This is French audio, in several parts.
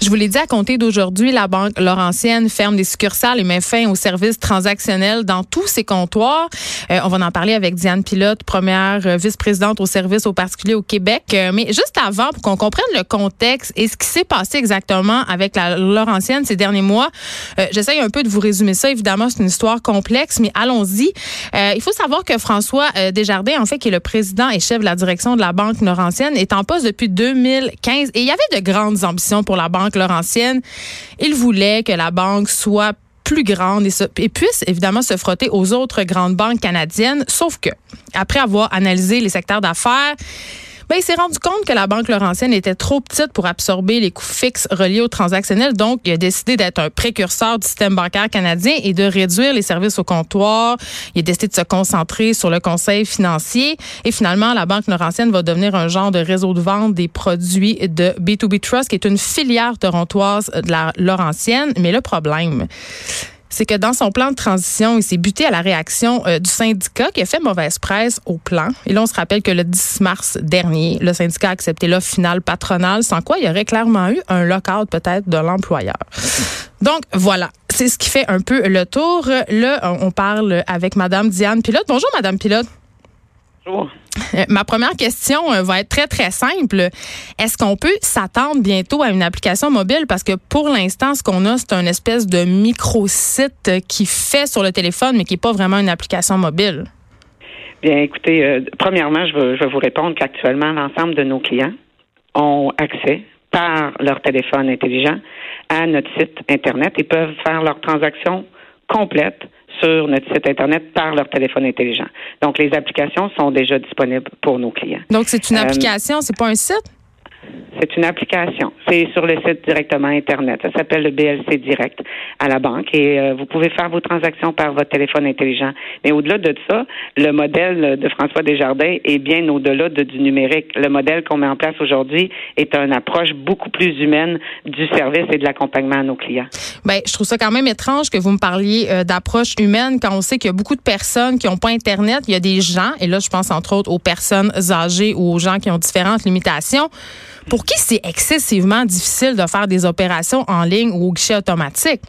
Je vous l'ai dit à compter d'aujourd'hui, la Banque Laurentienne ferme des succursales et met fin aux services transactionnels dans tous ses comptoirs. Euh, on va en parler avec Diane Pilote, première euh, vice-présidente au service aux particuliers au Québec. Euh, mais juste avant, pour qu'on comprenne le contexte et ce qui s'est passé exactement avec la Laurentienne ces derniers mois, j'essaye un peu de vous résumer ça. Évidemment, c'est une histoire complexe, mais allons-y. il faut savoir que François Desjardins, en fait, qui est le président et chef de la direction de la Banque Laurentienne, est en poste depuis 2015 et il y avait de grandes ambitions pour la Banque Laurentienne. Il voulait que la banque soit plus grande et, puisse évidemment se frotter aux autres grandes banques canadiennes. Sauf que, après avoir analysé les secteurs d'affaires, ben, il s'est rendu compte que la Banque Laurentienne était trop petite pour absorber les coûts fixes reliés au transactionnel. Donc, il a décidé d'être un précurseur du système bancaire canadien et de réduire les services au comptoir. Il a décidé de se concentrer sur le conseil financier. Et finalement, la Banque Laurentienne va devenir un genre de réseau de vente des produits de B2B Trust, qui est une filière torontoise de la Laurentienne. Mais le problème, c'est que dans son plan de transition, il s'est buté à la réaction euh, du syndicat qui a fait mauvaise presse au plan. Et là, on se rappelle que le 10 mars dernier, le syndicat a accepté l'offre finale patronale, sans quoi il y aurait clairement eu un lockout peut-être de l'employeur. Donc, voilà. C'est ce qui fait un peu le tour. Là, on parle avec Madame Diane Pilote. Bonjour, Madame Pilote. Euh, ma première question euh, va être très, très simple. Est-ce qu'on peut s'attendre bientôt à une application mobile? Parce que pour l'instant, ce qu'on a, c'est un espèce de micro-site qui fait sur le téléphone, mais qui n'est pas vraiment une application mobile. Bien, écoutez, euh, premièrement, je vais, je vais vous répondre qu'actuellement, l'ensemble de nos clients ont accès par leur téléphone intelligent à notre site Internet et peuvent faire leurs transactions complètes sur notre site Internet par leur téléphone intelligent. Donc, les applications sont déjà disponibles pour nos clients. Donc, c'est une euh, application, c'est pas un site? C'est une application. C'est sur le site directement Internet. Ça s'appelle le BLC Direct à la banque et euh, vous pouvez faire vos transactions par votre téléphone intelligent. Mais au-delà de ça, le modèle de François Desjardins est bien au-delà de, du numérique. Le modèle qu'on met en place aujourd'hui est une approche beaucoup plus humaine du service et de l'accompagnement à nos clients. Bien, je trouve ça quand même étrange que vous me parliez euh, d'approche humaine quand on sait qu'il y a beaucoup de personnes qui n'ont pas Internet. Il y a des gens, et là, je pense entre autres aux personnes âgées ou aux gens qui ont différentes limitations pour qui c'est excessivement difficile de faire des opérations en ligne ou au guichet automatique?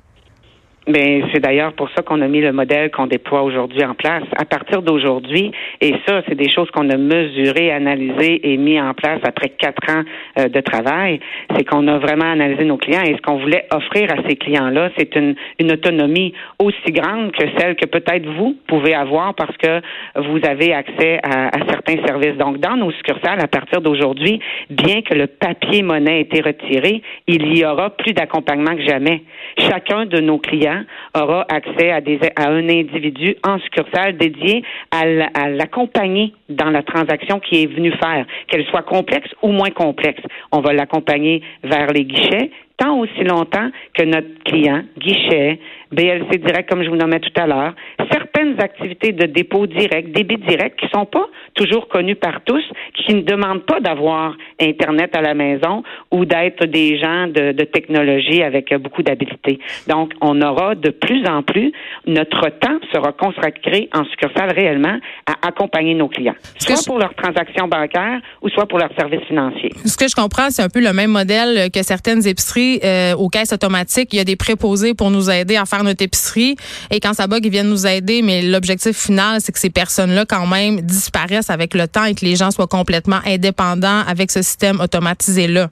Mais c'est d'ailleurs pour ça qu'on a mis le modèle qu'on déploie aujourd'hui en place. À partir d'aujourd'hui, et ça, c'est des choses qu'on a mesurées, analysées et mis en place après quatre ans euh, de travail, c'est qu'on a vraiment analysé nos clients et ce qu'on voulait offrir à ces clients-là, c'est une, une autonomie aussi grande que celle que peut-être vous pouvez avoir parce que vous avez accès à, à certains services. Donc, dans nos succursales, à partir d'aujourd'hui, bien que le papier monnaie ait été retiré, il y aura plus d'accompagnement que jamais. Chacun de nos clients aura accès à, un individu en succursale dédié à l'accompagner dans la transaction qu'il est venu faire, qu'elle soit complexe ou moins complexe. On va l'accompagner vers les guichets, tant aussi longtemps que notre client, guichet, BLC direct, comme je vous nommais tout à l'heure, certaines activités de dépôt direct, débit direct, qui sont pas toujours connues par tous, qui ne demandent pas d'avoir Internet à la maison ou d'être des gens de, de technologie avec beaucoup d'habilité. Donc, on aura de plus en plus, notre temps sera consacré en succursale réellement à accompagner nos clients, soit pour leurs transactions bancaires ou soit pour leurs services financiers. Ce que je comprends, c'est un peu le même modèle que certaines épiceries euh, aux caisses automatiques. Il y a des préposés pour nous aider à faire notre épicerie et quand ça bug, ils viennent nous aider. Mais l'objectif final, c'est que ces personnes-là, quand même, disparaissent avec le temps et que les gens soient complètement indépendants avec ce système automatisé-là.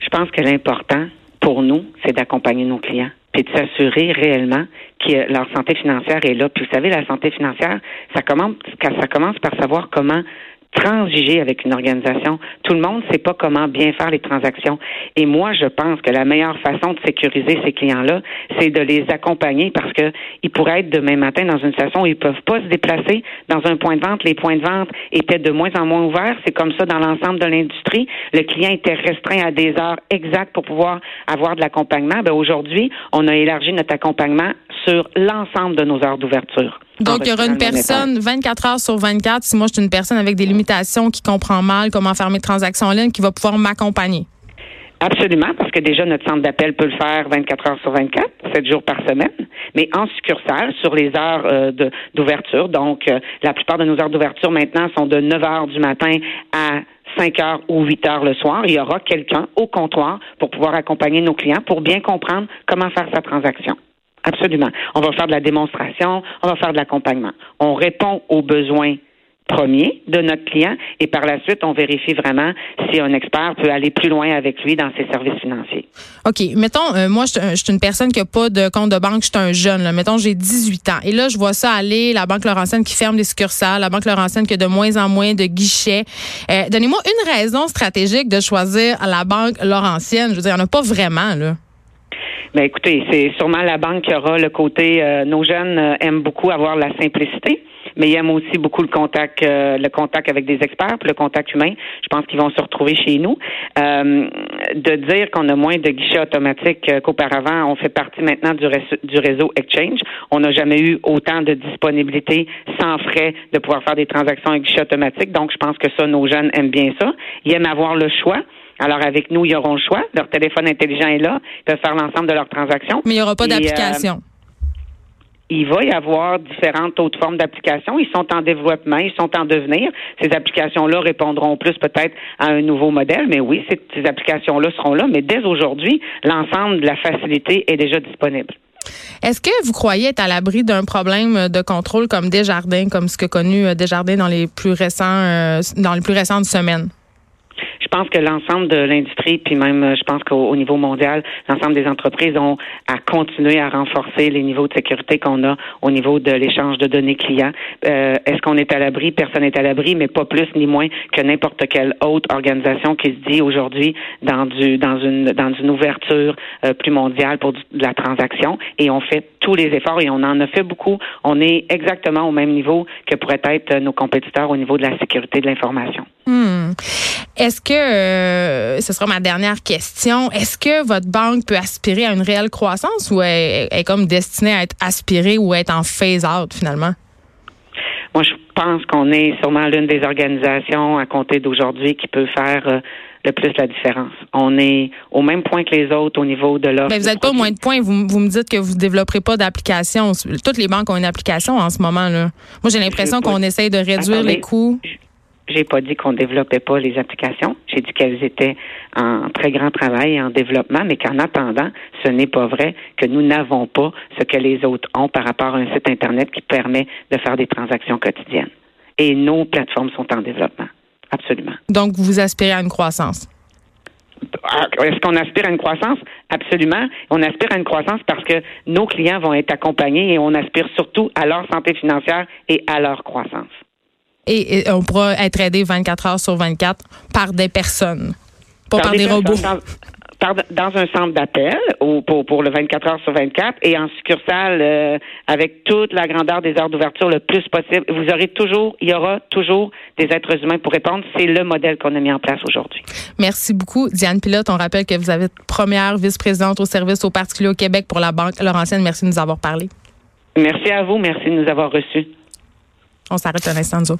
Je pense que l'important pour nous, c'est d'accompagner nos clients puis de s'assurer réellement que leur santé financière est là. Puis vous savez, la santé financière, ça commence, ça commence par savoir comment transiger avec une organisation. Tout le monde ne sait pas comment bien faire les transactions. Et moi, je pense que la meilleure façon de sécuriser ces clients-là, c'est de les accompagner parce que ils pourraient être demain matin dans une situation où ils peuvent pas se déplacer dans un point de vente. Les points de vente étaient de moins en moins ouverts. C'est comme ça dans l'ensemble de l'industrie. Le client était restreint à des heures exactes pour pouvoir avoir de l'accompagnement. Ben, aujourd'hui, on a élargi notre accompagnement sur l'ensemble de nos heures d'ouverture. Donc, il y aura une personne 24 heures sur 24, si moi je suis une personne avec des limitations qui comprend mal comment faire mes transactions en ligne, qui va pouvoir m'accompagner. Absolument, parce que déjà notre centre d'appel peut le faire 24 heures sur 24, 7 jours par semaine, mais en succursale sur les heures euh, d'ouverture. Donc, euh, la plupart de nos heures d'ouverture maintenant sont de 9 heures du matin à 5 heures ou 8 heures le soir. Il y aura quelqu'un au comptoir pour pouvoir accompagner nos clients pour bien comprendre comment faire sa transaction. Absolument. On va faire de la démonstration, on va faire de l'accompagnement. On répond aux besoins premiers de notre client et par la suite, on vérifie vraiment si un expert peut aller plus loin avec lui dans ses services financiers. OK. Mettons, euh, moi, je, suis une personne qui n'a pas de compte de banque, je suis un jeune. Mettons, j'ai 18 ans. Et là, je vois ça aller, la Banque Laurentienne qui ferme des succursales, la Banque Laurentienne qui a de moins en moins de guichets. Euh, donnez-moi une raison stratégique de choisir la Banque Laurentienne. Je veux dire, il n'y en a pas vraiment, là. Ben écoutez, c'est sûrement la banque qui aura le côté. Euh, nos jeunes euh, aiment beaucoup avoir la simplicité, mais ils aiment aussi beaucoup le contact, euh, le contact avec des experts, le contact humain. Je pense qu'ils vont se retrouver chez nous. de dire qu'on a moins de guichets automatiques qu'auparavant, on fait partie maintenant du, du réseau Exchange. On n'a jamais eu autant de disponibilité sans frais de pouvoir faire des transactions avec guichet automatique. Donc, je pense que ça, nos jeunes aiment bien ça. Ils aiment avoir le choix. Alors, avec nous, ils auront le choix. Leur téléphone intelligent est là. Ils peuvent faire l'ensemble de leurs transactions. Mais il n'y aura pas euh, d'application. il va y avoir différentes autres formes d'applications. Ils sont en développement, ils sont en devenir. Ces applications-là répondront plus peut-être à un nouveau modèle, mais oui, ces applications-là seront là. Mais dès aujourd'hui, l'ensemble de la facilité est déjà disponible. Est-ce que vous croyez être à l'abri d'un problème de contrôle comme Desjardins, comme ce que connu euh, Desjardins dans les plus récents, euh, dans les plus récentes semaines? Je pense que l'ensemble de l'industrie, puis même, euh, je pense qu'au niveau mondial, l'ensemble des entreprises ont à continuer à renforcer les niveaux de sécurité qu'on a au niveau de l'échange de données clients. Euh, est-ce qu'on est à l'abri? Personne n'est à l'abri, mais pas plus ni moins que n'importe quelle autre organisation qui se dit aujourd'hui dans du dans une dans une ouverture euh, plus mondiale pour de la transaction. Et on fait tous les efforts et on en a fait beaucoup. On est exactement au même niveau que pourraient être nos compétiteurs au niveau de la sécurité de l'information. Hmm. Est-ce que, euh, ce sera ma dernière question, est-ce que votre banque peut aspirer à une réelle croissance ou est, est comme destinée à être aspirée ou à être en phase-out finalement? Moi, je pense qu'on est sûrement l'une des organisations à compter d'aujourd'hui qui peut faire euh, le plus la différence. On est au même point que les autres au niveau de l'offre. Mais vous n'êtes pas au moins de points. Vous, vous, me dites que vous ne développerez pas d'application. Toutes les banques ont une application en ce moment. là. Moi, j'ai l'impression qu'on essaye de réduire les coûts. J'ai pas dit qu'on développait pas les applications. J'ai dit qu'elles étaient en très grand travail et en développement, mais qu'en attendant, ce n'est pas vrai que nous n'avons pas ce que les autres ont par rapport à un site Internet qui permet de faire des transactions quotidiennes. Et nos plateformes sont en développement. Absolument. Donc, vous aspirez à une croissance? Ah, est-ce qu'on aspire à une croissance? Absolument. On aspire à une croissance parce que nos clients vont être accompagnés et on aspire surtout à leur santé financière et à leur croissance et, on pourra être aidé 24 heures sur 24 par des personnes, pas par des, robots. Dans, un centre d'appel pour, pour le 24 heures sur 24 et en succursale euh, avec toute la grandeur des heures d'ouverture le plus possible. Vous aurez toujours, il y aura toujours des êtres humains pour répondre. C'est le modèle qu'on a mis en place aujourd'hui. Merci beaucoup, Diane Pilote. On rappelle que vous êtes première vice-présidente au service aux particuliers au Québec pour la Banque Laurentienne. Merci de nous avoir parlé. Merci à vous. Merci de nous avoir reçus. On s'arrête un instant, nous